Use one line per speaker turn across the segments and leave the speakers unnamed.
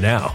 now.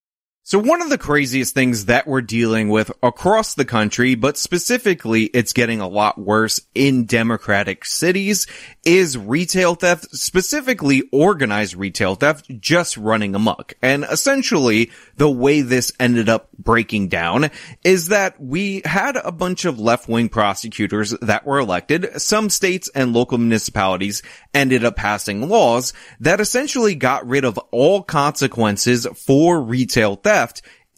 So one of the craziest things that we're dealing with across the country, but specifically it's getting a lot worse in democratic cities, is retail theft, specifically organized retail theft, just running amok. And essentially, the way this ended up breaking down is that we had a bunch of left-wing prosecutors that were elected. Some states and local municipalities ended up passing laws that essentially got rid of all consequences for retail theft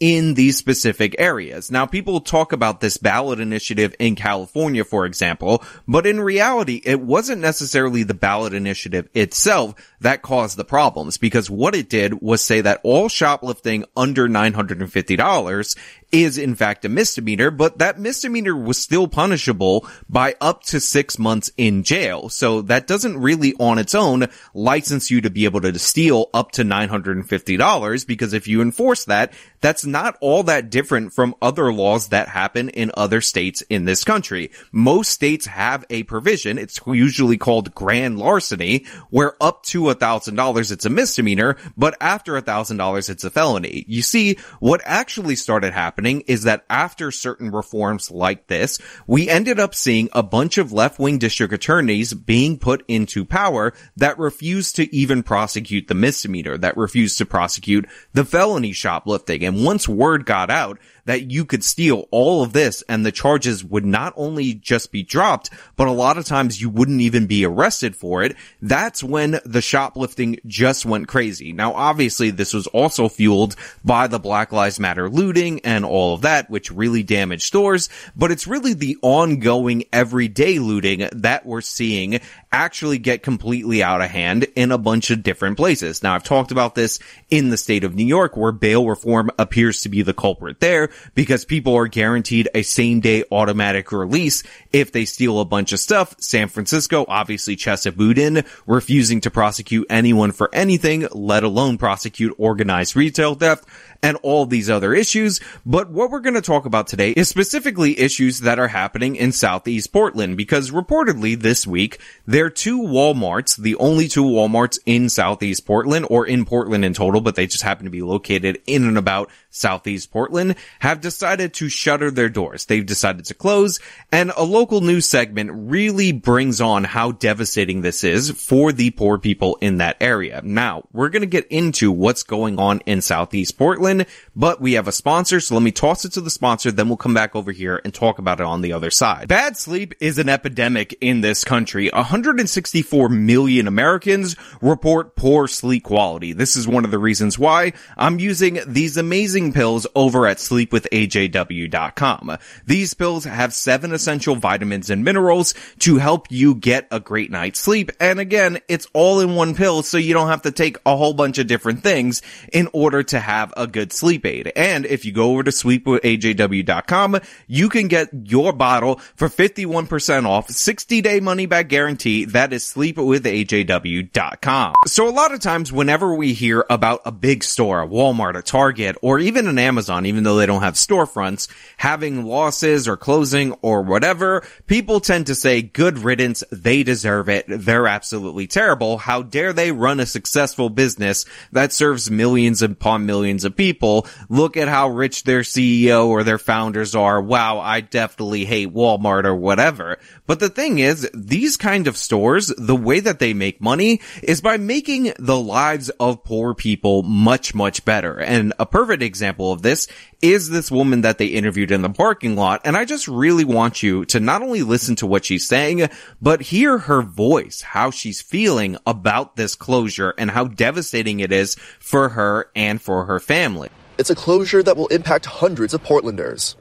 in these specific areas. Now people talk about this ballot initiative in California, for example, but in reality, it wasn't necessarily the ballot initiative itself that caused the problems because what it did was say that all shoplifting under $950 is in fact a misdemeanor, but that misdemeanor was still punishable by up to six months in jail. So that doesn't really on its own license you to be able to steal up to $950 because if you enforce that, that's not all that different from other laws that happen in other states in this country. Most states have a provision. It's usually called grand larceny where up to a thousand dollars it's a misdemeanor, but after a thousand dollars it's a felony. You see, what actually started happening is that after certain reforms like this, we ended up seeing a bunch of left-wing district attorneys being put into power that refused to even prosecute the misdemeanor, that refused to prosecute the felony shoplifting. And once word got out that you could steal all of this and the charges would not only just be dropped, but a lot of times you wouldn't even be arrested for it. That's when the shoplifting just went crazy. Now, obviously this was also fueled by the Black Lives Matter looting and all of that, which really damaged stores, but it's really the ongoing everyday looting that we're seeing actually get completely out of hand in a bunch of different places. Now, I've talked about this in the state of New York where bail reform appears to be the culprit there because people are guaranteed a same day automatic release if they steal a bunch of stuff. San Francisco, obviously Chesa Boudin refusing to prosecute anyone for anything, let alone prosecute organized retail theft and all these other issues. But what we're going to talk about today is specifically issues that are happening in Southeast Portland because reportedly this week, there are two Walmarts, the only two Walmarts in Southeast Portland or in Portland in total, but they just happen to be located in and about Southeast Portland have decided to shutter their doors. They've decided to close and a local news segment really brings on how devastating this is for the poor people in that area. Now, we're going to get into what's going on in Southeast Portland but we have a sponsor, so let me toss it to the sponsor, then we'll come back over here and talk about it on the other side. Bad sleep is an epidemic in this country. 164 million Americans report poor sleep quality. This is one of the reasons why I'm using these amazing pills over at sleepwithajw.com. These pills have seven essential vitamins and minerals to help you get a great night's sleep. And again, it's all in one pill, so you don't have to take a whole bunch of different things in order to have a good sleep aid. And if you go over to sleepwithajw.com, you can get your bottle for 51% off, 60 day money back guarantee. That is sleepwithajw.com. So a lot of times whenever we hear about a big store, Walmart, a Target, or even an Amazon, even though they don't have storefronts, having losses or closing or whatever, people tend to say good riddance. They deserve it. They're absolutely terrible. How dare they run a successful business that serves millions upon millions of people? Look at how rich their CEO or their founders are. Wow, I definitely hate Walmart or whatever. But the thing is, these kind of stores, the way that they make money is by making the lives of poor people much, much better. And a perfect example of this is this woman that they interviewed in the parking lot. And I just really want you to not only listen to what she's saying, but hear her voice, how she's feeling about this closure and how devastating it is for her and for her family.
It's a closure that will impact hundreds of Portlanders.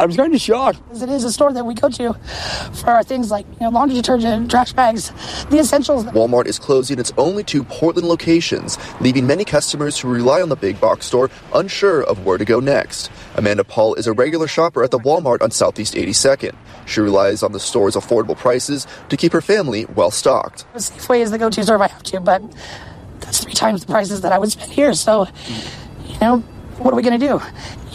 I was kind of shocked.
It is a store that we go to for things like you know, laundry detergent, trash bags, the essentials.
Walmart is closing its only two Portland locations, leaving many customers who rely on the big box store unsure of where to go next. Amanda Paul is a regular shopper at the Walmart on Southeast 82nd. She relies on the store's affordable prices to keep her family well stocked.
Safeway is the go-to store if I have to, but that's three times the prices that I would spend here. So, you know, what are we going to do?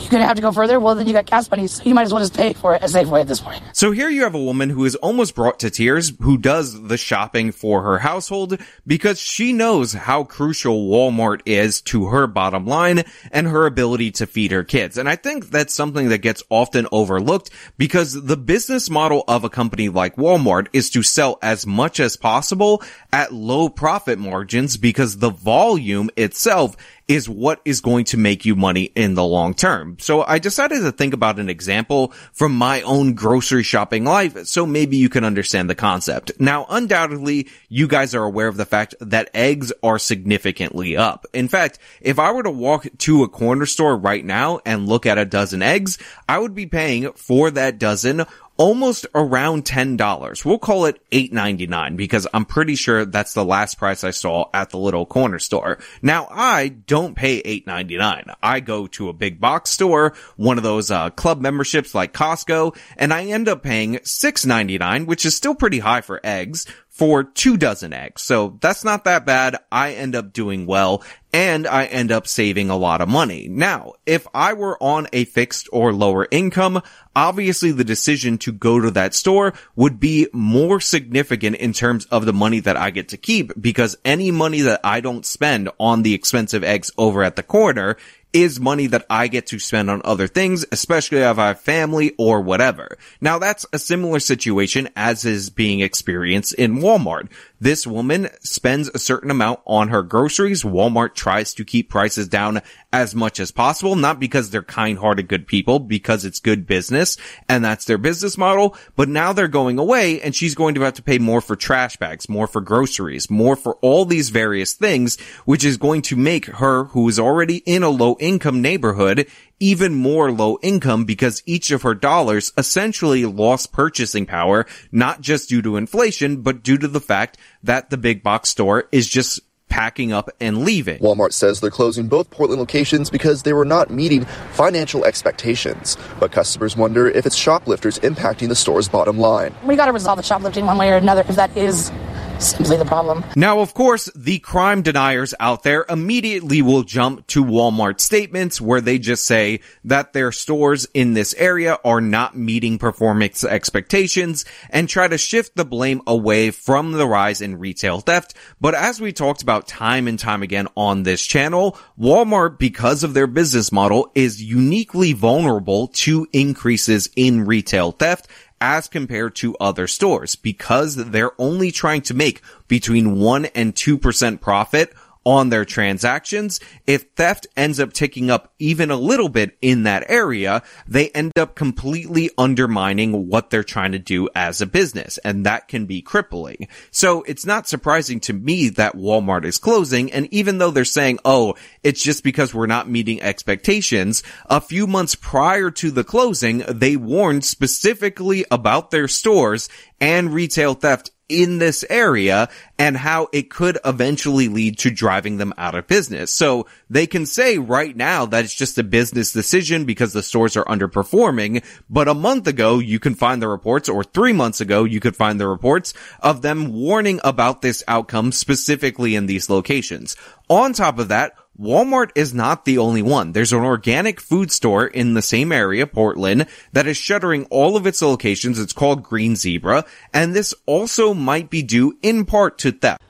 You're going to have to go further. Well, then you got gas money, so you might as well just pay for it at Safeway at this point.
So here you have a woman who is almost brought to tears who does the shopping for her household because she knows how crucial Walmart is to her bottom line and her ability to feed her kids. And I think that's something that gets often overlooked because the business model of a company like Walmart is to sell as much as possible at low profit margins because the volume itself is what is going to make you money in the long term. So I decided to think about an example from my own grocery shopping life so maybe you can understand the concept. Now, undoubtedly, you guys are aware of the fact that eggs are significantly up. In fact, if I were to walk to a corner store right now and look at a dozen eggs, I would be paying for that dozen almost around $10. We'll call it $8.99 because I'm pretty sure that's the last price I saw at the little corner store. Now I don't pay $8.99. I go to a big box store, one of those uh, club memberships like Costco, and I end up paying $6.99, which is still pretty high for eggs for two dozen eggs. So that's not that bad. I end up doing well and I end up saving a lot of money. Now, if I were on a fixed or lower income, obviously the decision to go to that store would be more significant in terms of the money that I get to keep because any money that I don't spend on the expensive eggs over at the corner is money that I get to spend on other things, especially if I have family or whatever. Now that's a similar situation as is being experienced in Walmart. This woman spends a certain amount on her groceries. Walmart tries to keep prices down as much as possible, not because they're kind-hearted good people, because it's good business and that's their business model. But now they're going away and she's going to have to pay more for trash bags, more for groceries, more for all these various things, which is going to make her, who is already in a low income neighborhood, even more low income because each of her dollars essentially lost purchasing power, not just due to inflation, but due to the fact that the big box store is just packing up and leaving.
Walmart says they're closing both Portland locations because they were not meeting financial expectations. But customers wonder if it's shoplifters impacting the store's bottom line.
We got to resolve the shoplifting one way or another if that is simply the problem.
Now, of course, the crime deniers out there immediately will jump to Walmart statements where they just say that their stores in this area are not meeting performance expectations and try to shift the blame away from the rise in retail theft. But as we talked about time and time again on this channel, Walmart, because of their business model, is uniquely vulnerable to increases in retail theft as compared to other stores because they're only trying to make between 1 and 2% profit on their transactions. If theft ends up ticking up even a little bit in that area, they end up completely undermining what they're trying to do as a business. And that can be crippling. So it's not surprising to me that Walmart is closing. And even though they're saying, oh, it's just because we're not meeting expectations, a few months prior to the closing, they warned specifically about their stores and retail theft in this area and how it could eventually lead to driving them out of business. So they can say right now that it's just a business decision because the stores are underperforming. But a month ago, you can find the reports or three months ago, you could find the reports of them warning about this outcome specifically in these locations. On top of that, Walmart is not the only one. There's an organic food store in the same area, Portland, that is shuttering all of its locations. It's called Green Zebra, and this also might be due in part to theft.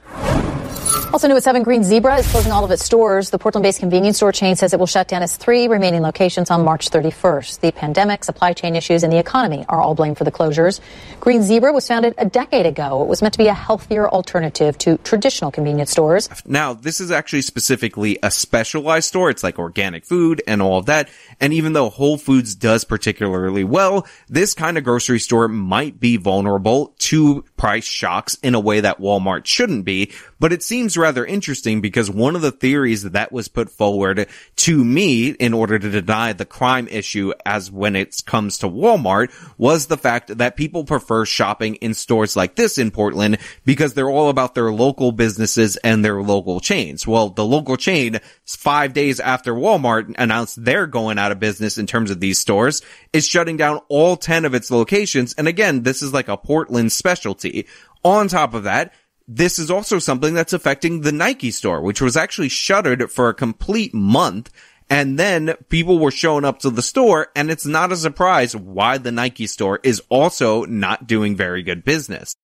Also new at 7, Green Zebra is closing all of its stores. The Portland-based convenience store chain says it will shut down its three remaining locations on March 31st. The pandemic, supply chain issues, and the economy are all blamed for the closures. Green Zebra was founded a decade ago. It was meant to be a healthier alternative to traditional convenience stores.
Now, this is actually specifically a specialized store. It's like organic food and all of that. And even though Whole Foods does particularly well, this kind of grocery store might be vulnerable to price shocks in a way that Walmart shouldn't be but it seems rather interesting because one of the theories that was put forward to me in order to deny the crime issue as when it comes to Walmart was the fact that people prefer shopping in stores like this in Portland because they're all about their local businesses and their local chains. Well, the local chain five days after Walmart announced they're going out of business in terms of these stores is shutting down all 10 of its locations. And again, this is like a Portland specialty. On top of that, this is also something that's affecting the Nike store, which was actually shuttered for a complete month. And then people were showing up to the store and it's not a surprise why the Nike store is also not doing very good business.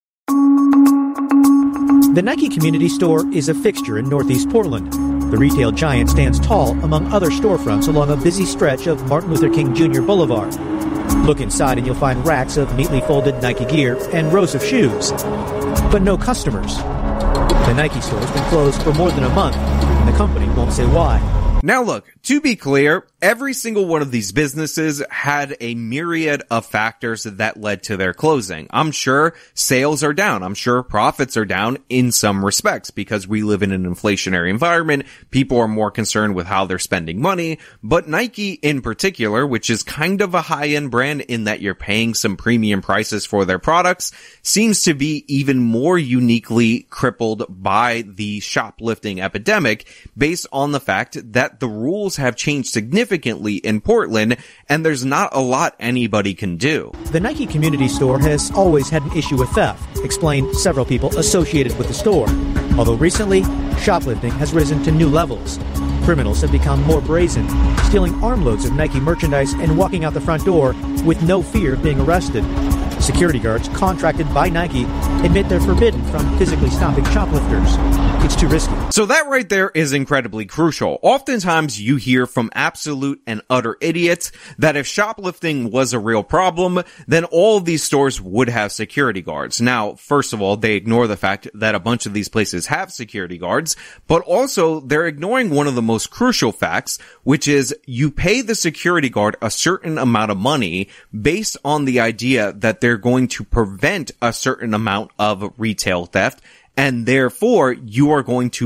The Nike Community Store is a fixture in Northeast Portland. The retail giant stands tall among other storefronts along a busy stretch of Martin Luther King Jr. Boulevard. Look inside and you'll find racks of neatly folded Nike gear and rows of shoes, but no customers. The Nike store has been closed for more than a month, and the company won't say why.
Now look, to be clear, every single one of these businesses had a myriad of factors that led to their closing. I'm sure sales are down. I'm sure profits are down in some respects because we live in an inflationary environment. People are more concerned with how they're spending money, but Nike in particular, which is kind of a high end brand in that you're paying some premium prices for their products, seems to be even more uniquely crippled by the shoplifting epidemic based on the fact that the rules have changed significantly in Portland and there's not a lot anybody can do.
The Nike Community Store has always had an issue with theft, explained several people associated with the store. Although recently, shoplifting has risen to new levels. Criminals have become more brazen, stealing armloads of Nike merchandise and walking out the front door with no fear of being arrested. Security guards contracted by Nike admit they're forbidden from physically stopping shoplifters. It's too risky.
So that right there is incredibly crucial. Oftentimes you hear from absolute and utter idiots that if shoplifting was a real problem, then all these stores would have security guards. Now, first of all, they ignore the fact that a bunch of these places have security guards, but also they're ignoring one of the most crucial facts, which is you pay the security guard a certain amount of money based on the idea that they're going to prevent a certain amount of retail theft and therefore you are going to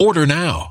Order now.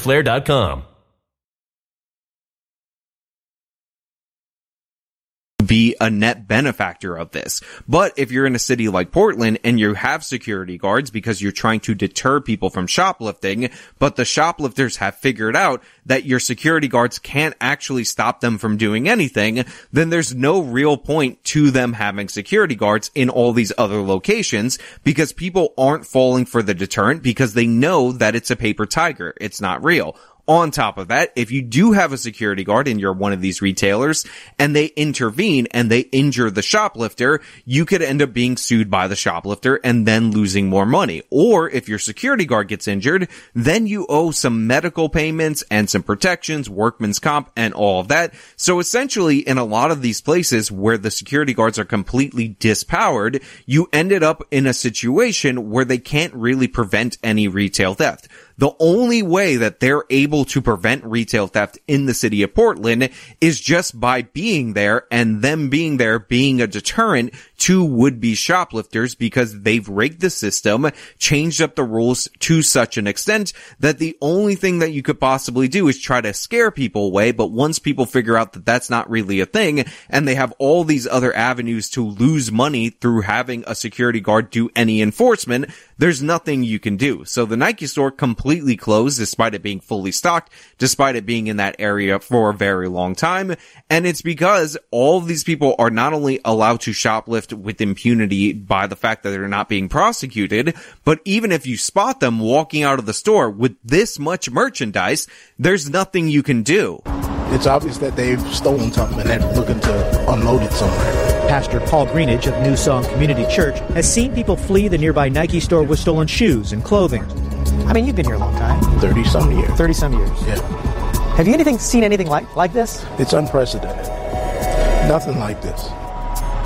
Flare.com.
be a net benefactor of this. But if you're in a city like Portland and you have security guards because you're trying to deter people from shoplifting, but the shoplifters have figured out that your security guards can't actually stop them from doing anything, then there's no real point to them having security guards in all these other locations because people aren't falling for the deterrent because they know that it's a paper tiger. It's not real. On top of that, if you do have a security guard and you're one of these retailers and they intervene and they injure the shoplifter, you could end up being sued by the shoplifter and then losing more money. Or if your security guard gets injured, then you owe some medical payments and some protections, workman's comp and all of that. So essentially in a lot of these places where the security guards are completely dispowered, you ended up in a situation where they can't really prevent any retail theft. The only way that they're able to prevent retail theft in the city of Portland is just by being there and them being there being a deterrent to would-be shoplifters because they've rigged the system, changed up the rules to such an extent that the only thing that you could possibly do is try to scare people away. But once people figure out that that's not really a thing and they have all these other avenues to lose money through having a security guard do any enforcement, there's nothing you can do. So the Nike store completely closed despite it being fully stocked, despite it being in that area for a very long time. And it's because all of these people are not only allowed to shoplift with impunity by the fact that they're not being prosecuted, but even if you spot them walking out of the store with this much merchandise, there's nothing you can do.
It's obvious that they've stolen something and they're looking to unload it somewhere.
Pastor Paul Greenidge of New Song Community Church has seen people flee the nearby Nike store with stolen shoes and clothing. I mean, you've been here a long time.
30 some years.
30 some years.
Yeah.
Have you anything seen anything like, like this?
It's unprecedented. Nothing like this.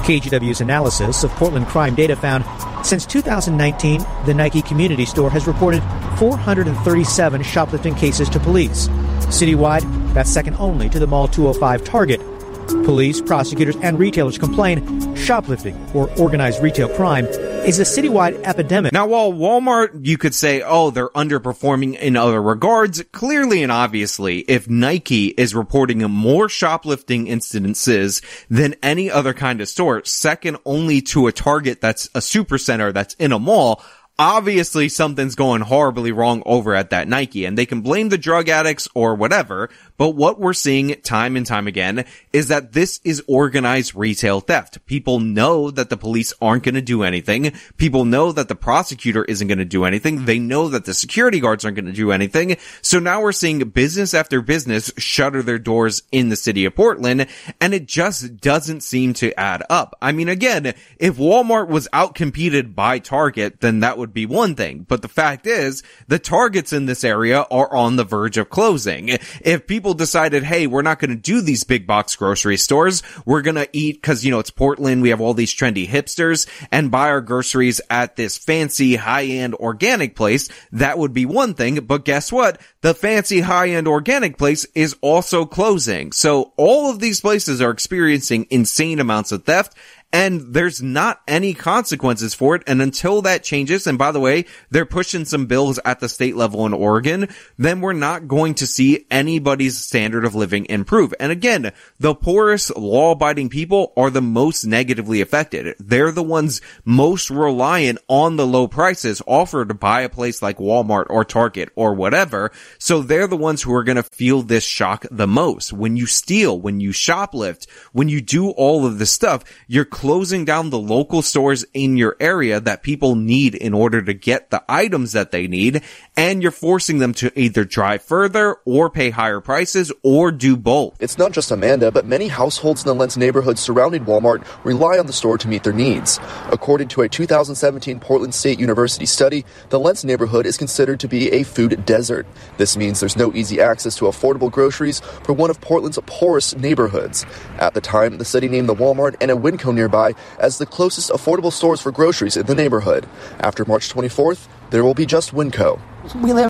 KGW's analysis of Portland crime data found since 2019, the Nike community store has reported 437 shoplifting cases to police. Citywide, that's second only to the Mall 205 Target. Police, prosecutors, and retailers complain shoplifting or organized retail crime is a citywide epidemic.
Now, while Walmart, you could say, oh, they're underperforming in other regards, clearly and obviously, if Nike is reporting more shoplifting incidences than any other kind of store, second only to a Target that's a supercenter that's in a mall, obviously something's going horribly wrong over at that Nike and they can blame the drug addicts or whatever. But what we're seeing time and time again is that this is organized retail theft. People know that the police aren't going to do anything. People know that the prosecutor isn't going to do anything. They know that the security guards aren't going to do anything. So now we're seeing business after business shutter their doors in the city of Portland and it just doesn't seem to add up. I mean, again, if Walmart was outcompeted by Target, then that would be one thing. But the fact is, the Targets in this area are on the verge of closing. If people decided, hey, we're not going to do these big box grocery stores. We're going to eat because, you know, it's Portland. We have all these trendy hipsters and buy our groceries at this fancy high end organic place. That would be one thing. But guess what? The fancy high end organic place is also closing. So all of these places are experiencing insane amounts of theft and there's not any consequences for it. And until that changes, and by the way, they're pushing some bills at the state level in Oregon, then we're not going to see anybody's standard of living improve. And again, the poorest law abiding people are the most negatively affected. They're the ones most reliant on the low prices offered by a place like Walmart or Target or whatever. So they're the ones who are going to feel this shock the most. When you steal, when you shoplift, when you do all of this stuff, you're closing down the local stores in your area that people need in order to get the items that they need. And you're forcing them to either drive further or pay higher prices or do both.
It's not just Amanda, but many households in the Lents neighborhood surrounding Walmart rely on the store to meet their needs. According to a 2017 Portland State University study, the Lents neighborhood is considered to be a food desert. This means there's no easy access to affordable groceries for one of Portland's poorest neighborhoods. At the time, the study named the Walmart and a Winco nearby as the closest affordable stores for groceries in the neighborhood. After March 24th, there will be just Winco.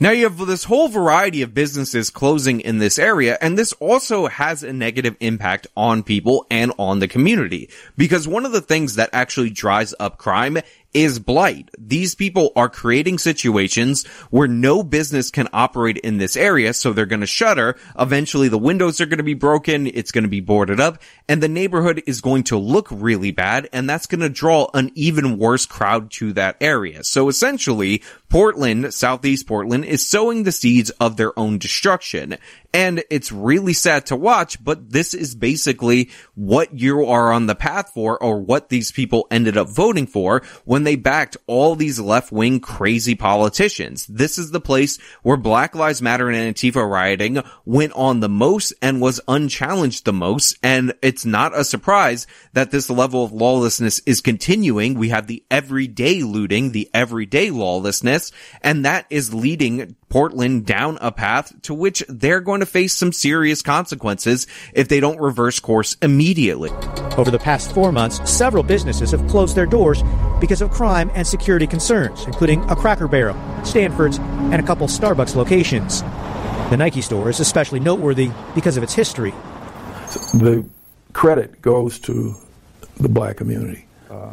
Now you have this whole variety of businesses closing in this area, and this also has a negative impact on people and on the community. Because one of the things that actually drives up crime is blight. These people are creating situations where no business can operate in this area, so they're going to shutter. Eventually the windows are going to be broken, it's going to be boarded up, and the neighborhood is going to look really bad, and that's going to draw an even worse crowd to that area. So essentially, Portland, Southeast Portland, is sowing the seeds of their own destruction. And it's really sad to watch, but this is basically what you are on the path for or what these people ended up voting for when they backed all these left wing crazy politicians. This is the place where Black Lives Matter and Antifa rioting went on the most and was unchallenged the most. And it's not a surprise that this level of lawlessness is continuing. We have the everyday looting, the everyday lawlessness, and that is leading Portland down a path to which they're going to face some serious consequences if they don't reverse course immediately.
Over the past four months, several businesses have closed their doors because of crime and security concerns, including a Cracker Barrel, Stanford's, and a couple Starbucks locations. The Nike store is especially noteworthy because of its history.
The credit goes to the black community.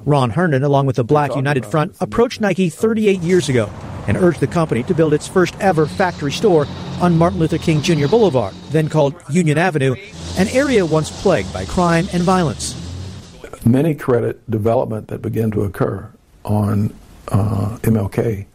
Ron Herndon, along with the Black United Front, approached Nike 38 years ago and urged the company to build its first ever factory store on Martin Luther King Jr. Boulevard, then called Union Avenue, an area once plagued by crime and violence.
Many credit development that began to occur on uh, MLK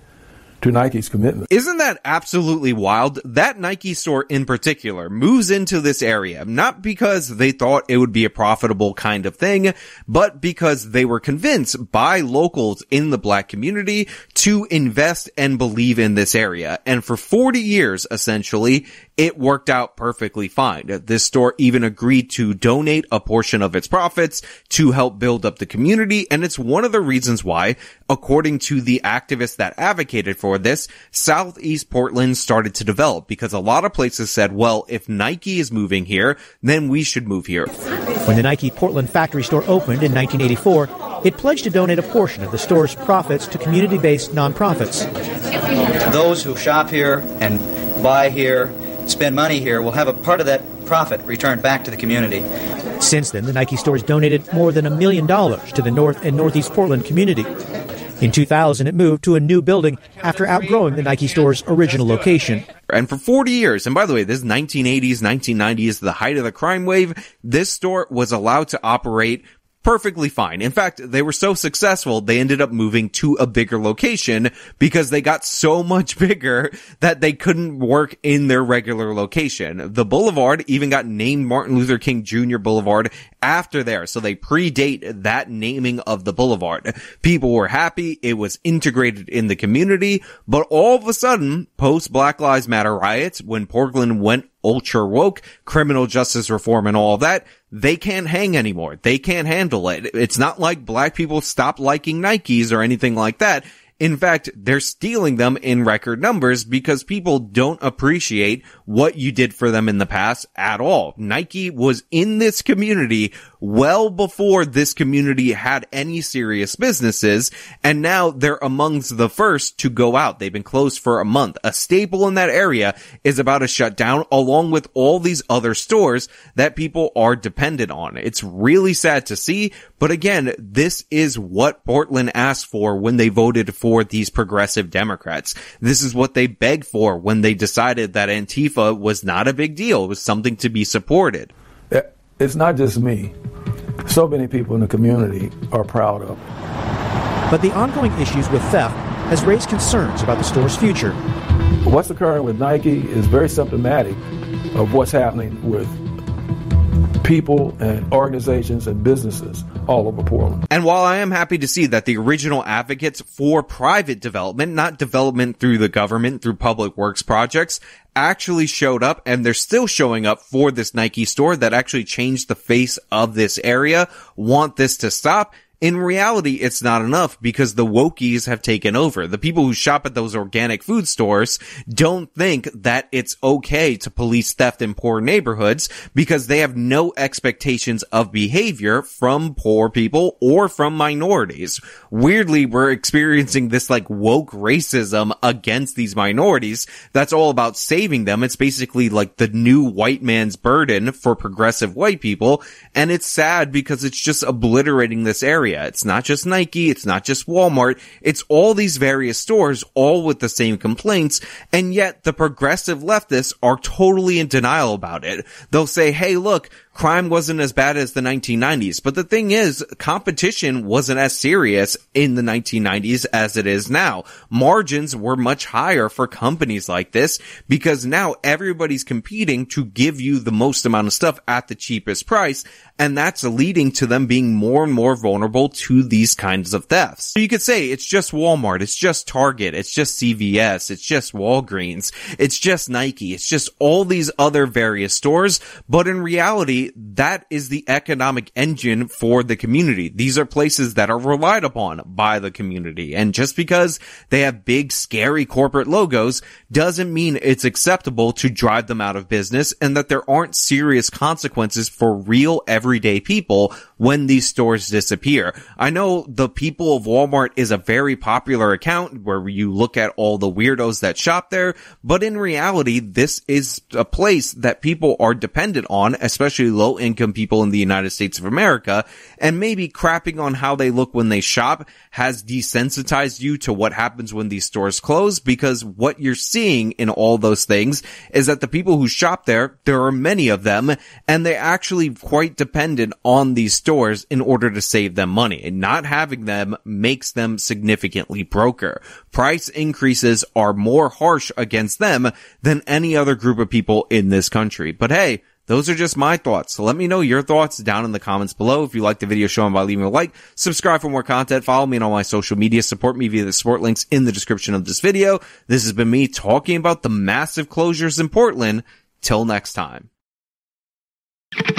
to Nike's commitment.
Isn't that absolutely wild? That Nike store in particular moves into this area, not because they thought it would be a profitable kind of thing, but because they were convinced by locals in the black community to invest and believe in this area. And for 40 years, essentially, it worked out perfectly fine. This store even agreed to donate a portion of its profits to help build up the community. And it's one of the reasons why, according to the activists that advocated for this, Southeast Portland started to develop because a lot of places said, well, if Nike is moving here, then we should move here.
When the Nike Portland factory store opened in 1984, it pledged to donate a portion of the store's profits to community-based nonprofits.
Those who shop here and buy here spend money here we'll have a part of that profit returned back to the community.
Since then, the Nike store has donated more than a million dollars to the North and Northeast Portland community. In 2000, it moved to a new building after outgrowing the Nike store's original location.
And for 40 years, and by the way, this is 1980s, 1990s, the height of the crime wave, this store was allowed to operate perfectly fine. In fact, they were so successful, they ended up moving to a bigger location because they got so much bigger that they couldn't work in their regular location. The boulevard even got named Martin Luther King Jr. Boulevard after there. So they predate that naming of the boulevard. People were happy. It was integrated in the community, but all of a sudden, post Black Lives Matter riots, when Portland went ultra woke, criminal justice reform and all that, they can't hang anymore. They can't handle it. It's not like black people stop liking Nikes or anything like that. In fact, they're stealing them in record numbers because people don't appreciate what you did for them in the past at all. Nike was in this community well before this community had any serious businesses, and now they're amongst the first to go out. They've been closed for a month. A staple in that area is about to shut down along with all these other stores that people are dependent on. It's really sad to see, but again, this is what Portland asked for when they voted for these progressive Democrats. This is what they begged for when they decided that Antifa was not a big deal. It was something to be supported.
It's not just me. So many people in the community are proud of.
But the ongoing issues with theft has raised concerns about the store's future.
What's occurring with Nike is very symptomatic of what's happening with people and organizations and businesses all over Portland.
And while I am happy to see that the original advocates for private development, not development through the government, through public works projects, actually showed up and they're still showing up for this Nike store that actually changed the face of this area, want this to stop, in reality, it's not enough because the wokies have taken over. The people who shop at those organic food stores don't think that it's okay to police theft in poor neighborhoods because they have no expectations of behavior from poor people or from minorities. Weirdly, we're experiencing this like woke racism against these minorities that's all about saving them. It's basically like the new white man's burden for progressive white people. And it's sad because it's just obliterating this area area. It's not just Nike. It's not just Walmart. It's all these various stores, all with the same complaints. And yet the progressive leftists are totally in denial about it. They'll say, Hey, look, crime wasn't as bad as the 1990s. But the thing is, competition wasn't as serious in the 1990s as it is now. Margins were much higher for companies like this because now everybody's competing to give you the most amount of stuff at the cheapest price. And that's leading to them being more and more vulnerable to these kinds of thefts. So you could say it's just Walmart. It's just Target. It's just CVS. It's just Walgreens. It's just Nike. It's just all these other various stores. But in reality, that is the economic engine for the community. These are places that are relied upon by the community. And just because they have big, scary corporate logos doesn't mean it's acceptable to drive them out of business and that there aren't serious consequences for real everyday people when these stores disappear. I know the people of Walmart is a very popular account where you look at all the weirdos that shop there, but in reality, this is a place that people are dependent on, especially low income people in the United States of America, and maybe crapping on how they look when they shop has desensitized you to what happens when these stores close because what you're seeing in all those things is that the people who shop there, there are many of them, and they're actually quite dependent on these stores in order to save them money. And not having them makes them significantly broker. Price increases are more harsh against them than any other group of people in this country. But hey, those are just my thoughts. So let me know your thoughts down in the comments below. If you like the video, show them by leaving a like, subscribe for more content, follow me on all my social media, support me via the support links in the description of this video. This has been me talking about the massive closures in Portland. Till next time.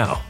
now.